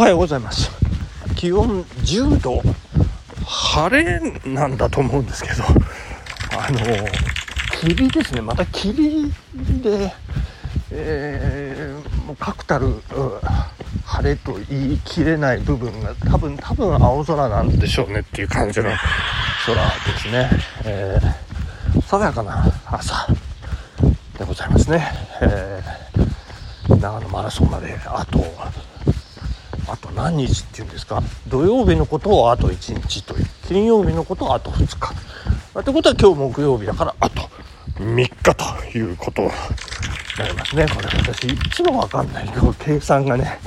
おはようございます。気温10度晴れなんだと思うんですけど。あの霧ですね。また霧で、えー、もう確たる、晴れと言い切れない部分が多分多分青空なんでしょうねっていう感じの空ですね、えー、爽やかな朝でございますね、えー、長野マラソンまであとあと何日っていうんですか。土曜日のことをあと1日という。金曜日のことをあと2日。ってことは今日木曜日だからあと3日ということになりますね。これ私いつも分かんない計算がね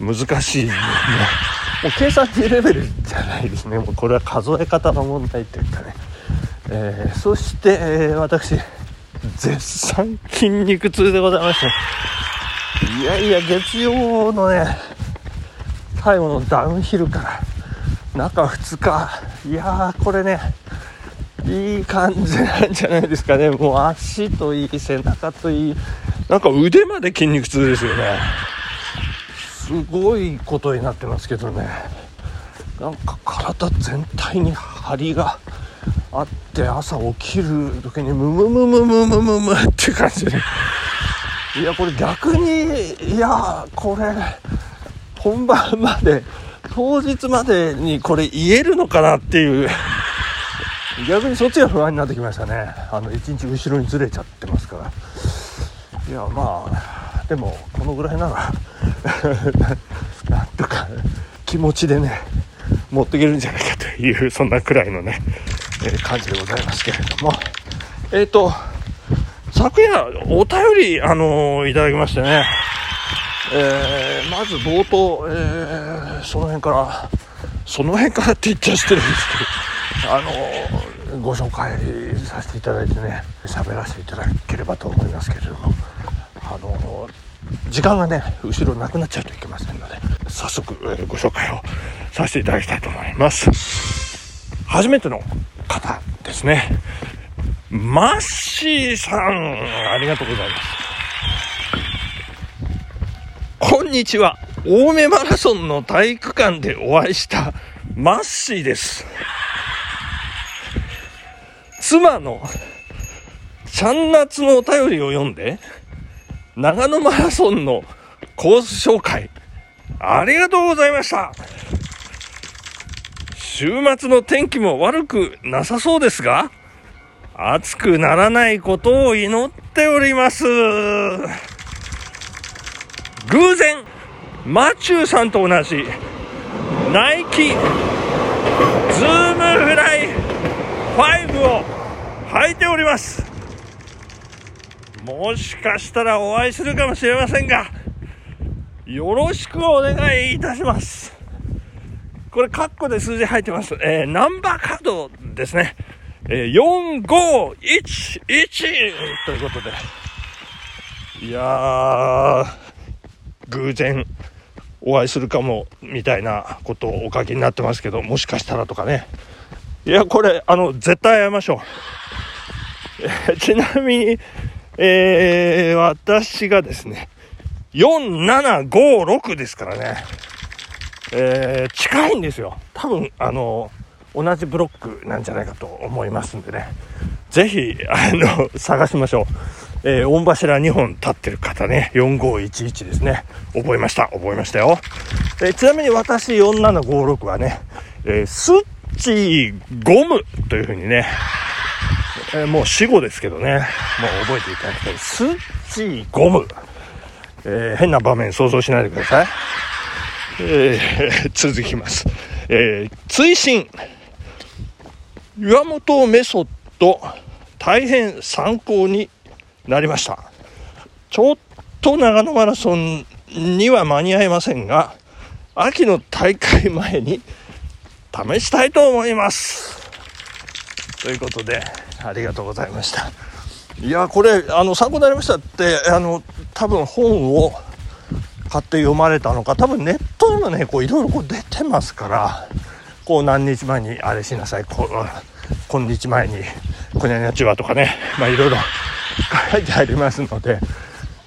難しいもう計算っていうレベルじゃないですね。もうこれは数え方の問題というかね、えー、そして、えー、私絶賛筋肉痛でございまして。いやいや月曜のね最後のダウンヒルから中2日。いやーこれねいい感じなんじゃないですかね。もう足といい背中といい。なんか腕まで筋肉痛ですよね。すごいことになってますけどね。なんか体全体に張りがあって朝起きる時にムムムムムムムムって感じで。いやこれ逆にいやこれ本番まで当日までにこれ言えるのかなっていう。逆にそっちが不安になってきましたね。あの1日後ろにずれちゃってますから。いやまあでもこのぐらいなら なんとか気持ちでね持っていけるんじゃないかというそんなくらいのね、えー、感じでございますけれども。えっ、ー、と昨夜お便りあのー、いただきましてね。えー、まず冒頭、えー、その辺からその辺からって言っちゃしてるんですけどあのご紹介させていただいてね喋らせていただければと思いますけれどもあの時間がね後ろなくなっちゃうといけませんので早速、え、ご紹介をさせていただきたいと思います。初めての方ですね。マッシーさんありがとうございますこんにちは青梅マラソンの体育館でお会いしたマッシーです妻のちゃん夏のお便りを読んで長野マラソンのコース紹介、ありがとうございました。週末の天気も悪くなさそうですが、暑くならないことを祈っております。偶然、マチューさんと同じ、ナイキ、ズームフライ5を履いております。もしかしたらお会いするかもしれませんが、よろしくお願いいたします。これ、カッコで数字入ってます。えー、ナンバーカードですね。えー、4511ということで。いやー、偶然お会いするかも、みたいなことをお書きになってますけど、もしかしたらとかね。いや、これ、あの、絶対会いましょう。ちなみに、えー、私がですね、4756ですからね、えー、近いんですよ。多分、あの、同じブロックなんじゃないかと思いますんでね、ぜひ、あの、探しましょう。えー、御柱2本立ってる方ね、4511ですね。覚えました。覚えましたよ。えー、ちなみに私4756はね、えー、スッチゴムというふうにね、えー、もう死後ですけどね、もう覚えていただきたい。スッチゴム。えー、変な場面想像しないでください。えー、続きます。えー、追伸。岩本メソッド、大変参考になりました。ちょっと長野マラソンには間に合いませんが、秋の大会前に試したいと思います。ということで、ありがとうございました。いや、これ、あの、参考になりましたって、あの、多分本を買って読まれたのか、多分ネットにもね、こう、いろいろこう出てますから、こう、何日前にあれしなさい、こう、今日前に、こにゃにゃちはとかね、まあ、いろいろ書いてありますので、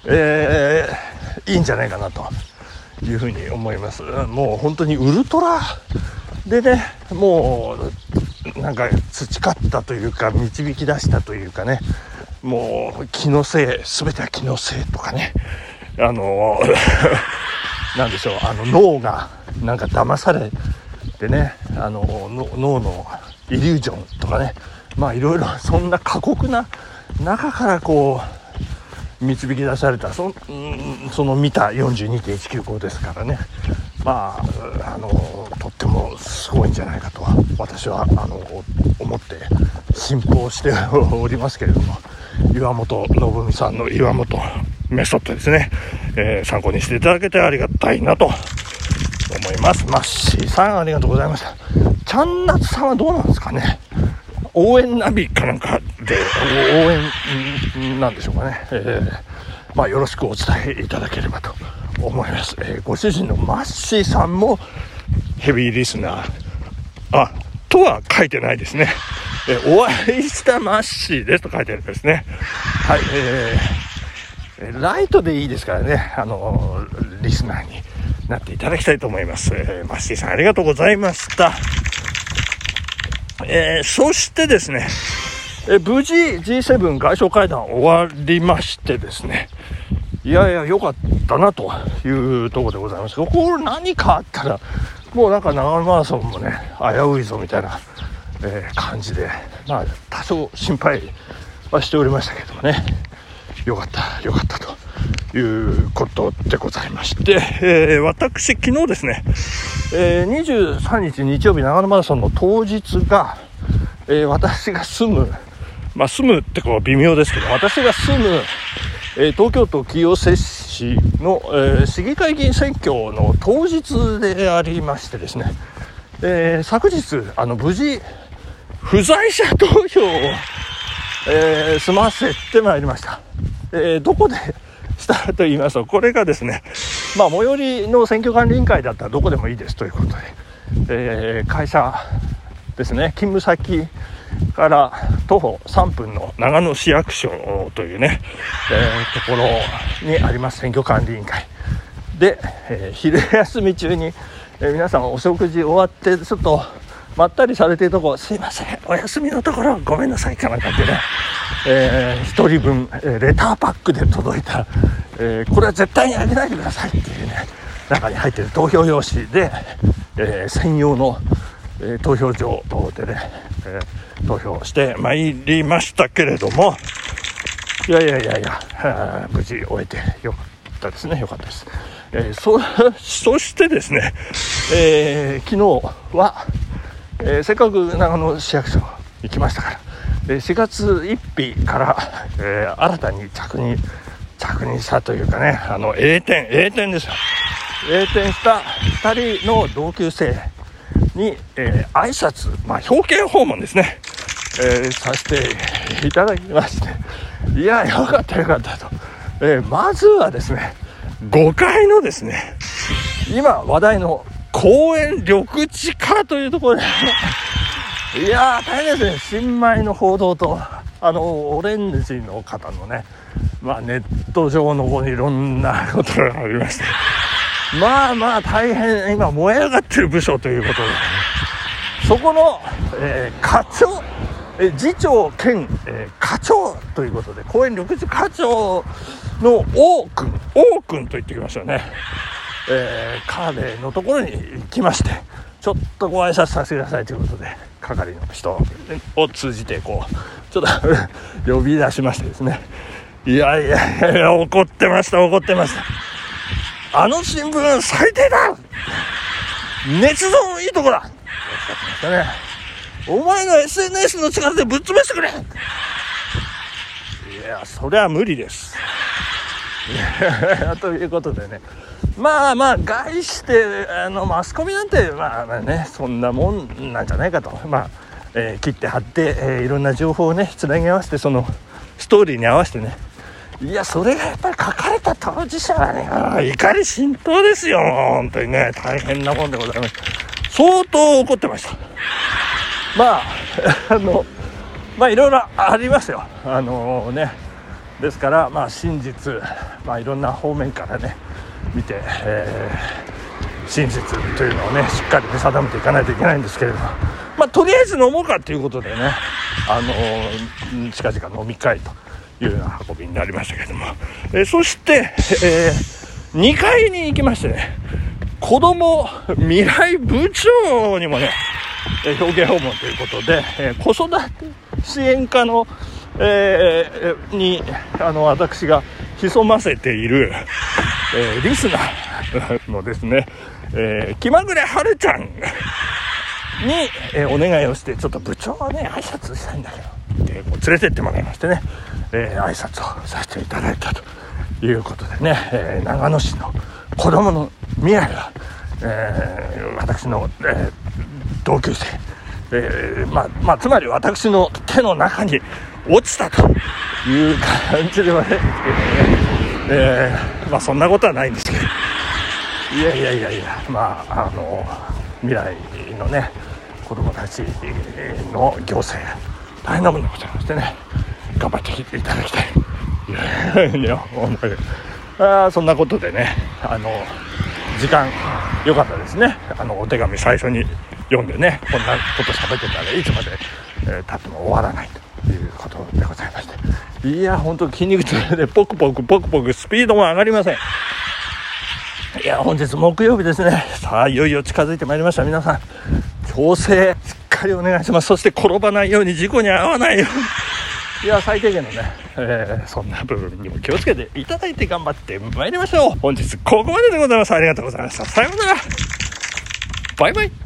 えー、いいんじゃないかなというふうに思います。もう本当にウルトラでねもうなんか培ったというか導き出したというかねもう気のせい全ては気のせいとかねあの なんでしょうあの脳がなんか騙されてねあの脳のイリュージョンとかねまあいろいろそんな過酷な中からこう導き出されたそん,、その見た42.195ですからね。まああのとってもすごいんじゃないかとは私はあの思って信奉して おりますけれども岩本信美さんの岩本メソッドですね、えー、参考にしていただけてありがたいなと思います。マッシーさんありがとうございました。ちゃんなつさんはどうなんですかね。応援ナビかなんかで応援なんでしょうかね、えー、まあ、よろしくお伝えいただければと思います、えー、ご主人のマッシーさんもヘビーリスナー。あとは書いてないですね、えー、お会いしたマッシーですと書いてあるんですね。はいえー、ライトでいいですからね。あのリスナーになっていただきたいと思います、えマッシーさんありがとうございました。えー、そしてですね、え無事 G7 外相会談終わりましてですね、いやいや、良かったなというところでございます、これ何かあったら、もうなんか長野マラソンもね、危ういぞみたいな、えー、感じで、まあ、多少心配はしておりましたけどもね、良かった、良かったと。いうことでございまして、えー、私、昨日ですね、えー、23日日曜日長野マラソンの当日が、えー、私が住む、まあ、住むってこう微妙ですけど、私が住む、えー、東京都清瀬市の、えー、市議会議員選挙の当日でありましてですね、えー、昨日、あの、無事、不在者投票を、えー、済ませてまいりました。えー、どこでしたと言いますと、これがですね、まあ、最寄りの選挙管理委員会だったらどこでもいいですということで、えー、会社ですね、勤務先から徒歩3分の長野市役所というね、えー、ところにあります選挙管理委員会。で、えー、昼休み中に、えー、皆さんお食事終わってちょっとまったりされてるとこすいませんお休みのところごめんなさいかなんかってね、えー、1人分、レターパックで届いた、えこれは絶対にあげないでくださいっていうね中に入ってる投票用紙で、え専用の、え投票所でね、え投票してまいりましたけれどもいやいやいやいや無事終えてよかったですね。よかったです、えそ そしてですね、え昨日はえー、せっかく長野市役所行きましたから、えー、4月1日から、え、新たに着任着任したというかねあの A 点 A 点ですよ。A 点した2人の同級生に、えー、挨拶まあ表敬訪問ですね、えー、させていただきまして。いやよかったよかったと、えー、まずはですね5階のですね今話題の公園緑地化というところで。いやー、大変ですね。新米の報道と、あの、オレンジの方のね、まあ、ネット上の方にいろんなことがありまして、まあまあ大変、今燃え上がってる部署ということで、ねそこの、えー、課長、えー、次長兼、えー、課長ということで、公園緑地課長の王君、王君と言ってきましたね。えー、彼のところに行きましてちょっとご挨拶させてくださいということで係の人を通じてこうちょっと 呼び出しましてですね。いやいやいや怒ってました怒ってました。あの新聞最低だ。捏造のいいとこだ。おっしゃってましたねお前の SNS の力でぶっ潰してくれ。いやそりゃ無理です。ということでね。まあまあ外してあのマスコミなんてまあねそんなもんなんじゃないかと。まあ、えー、切って貼って、えー、いろんな情報をねつなぎ合わせてそのストーリーに合わせてねいやそれがやっぱり書かれた当事者はね怒り心頭ですよ本当にね。大変なもんでございます。相当怒ってました。まあ あのまあいろいろありますよ。あのね。ですからまあ真実まあいろんな方面からね見て、えー、真実というのをねしっかり見定めていかないといけないんですけれども、まあ、とりあえず飲もうかということでね、あのー、近々飲み会と。いうような運びになりましたけれども、え、そして、えー、2階に行きましてね子供未来部長にもね表現訪問ということで、え子育て支援課の、えー、にあの私が潜ませている、えー、リスナーのですね、えー、気まぐれはるちゃんに、えー、お願いをしてちょっと部長はね挨拶したいんだけどでこう連れてってもらいましてね、えー、挨拶をさせていただいたということでね、えー、長野市の子供の未来が、えー、私の、えー、同級生、えー、まあ、まあ、つまり私の手の中に落ちたという感じではね、えー、まあ、そんなことはないんですけど、いやいやいやいや、まあ、あの、未来のね、子供たちの行政、大変なものでございましてね、頑張ってきていただきたい。いや、思いあそんなことでね、あの、時間良かったですね。あの、お手紙最初に読んでねこんなこと喋ってたらいつまで、えー、経っても終わらないということでございまして。いや本当筋肉痛でポクポクポクポクスピードも上がりません。いや本日木曜日ですね。さあいよいよ近づいてまいりました皆さん。調整しっかりお願いします。そして転ばないように事故に遭わないように。いや最低限のね、えー、そんな部分にも気をつけていただいて頑張ってまいりましょう。本日ここまででございます。ありがとうございました。さようなら。バイバイ。